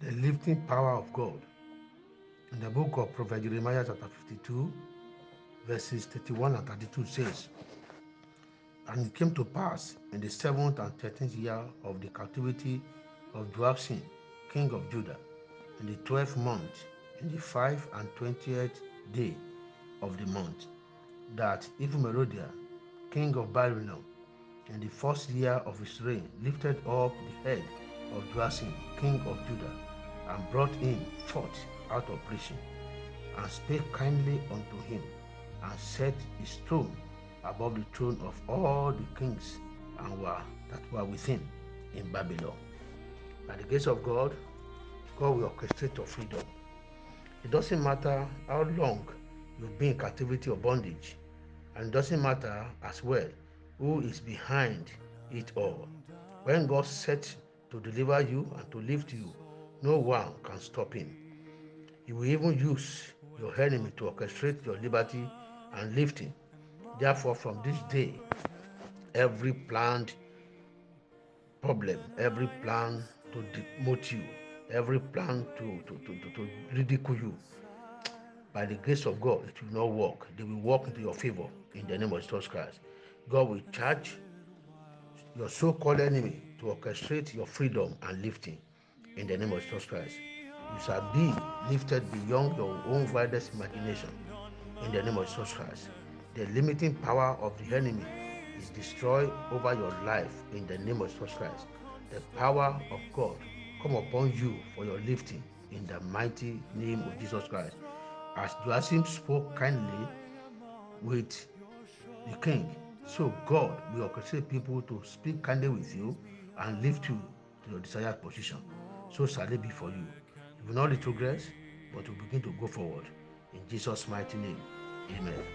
the lifting power of God. In the book of Prophet Jeremiah, chapter 52, verses 31 and 32 says, And it came to pass in the seventh and thirteenth year of the captivity of Joachim, king of Judah, in the twelfth month, in the five and twentieth day of the month, that Evil king of Babylon, in the first year of his reign, lifted up the head of Joachim, king of Judah, and brought him forth out of prison, and spake kindly unto him, and set his throne above the throne of all the kings and were that were with him in Babylon. By the grace of God, God will orchestrate your freedom. It doesn't matter how long you've been in captivity or bondage, and it doesn't matter as well who is behind it all. When God set to deliver you and to lift you, no one can stop him. He will even use your enemy to orchestrate your liberty and lifting. Therefore, from this day, every planned problem, every plan to demote you, every plan to, to, to, to, to ridicule you, by the grace of God, it will not work. They will work into your favor in the name of Jesus Christ. God will charge your so called enemy to orchestrate your freedom and lifting in the name of Jesus Christ. You shall be lifted beyond your own wildest imagination in the name of Jesus Christ. The limiting power of the enemy is destroyed over your life in the name of Jesus Christ. The power of God come upon you for your lifting in the mighty name of Jesus Christ. As Joachim spoke kindly with the king, so God will orchestrate people to speak kindly with you and lift you to your desired position. So shall it be for you. You will not retrogress, but will begin to go forward. In Jesus' mighty name, amen.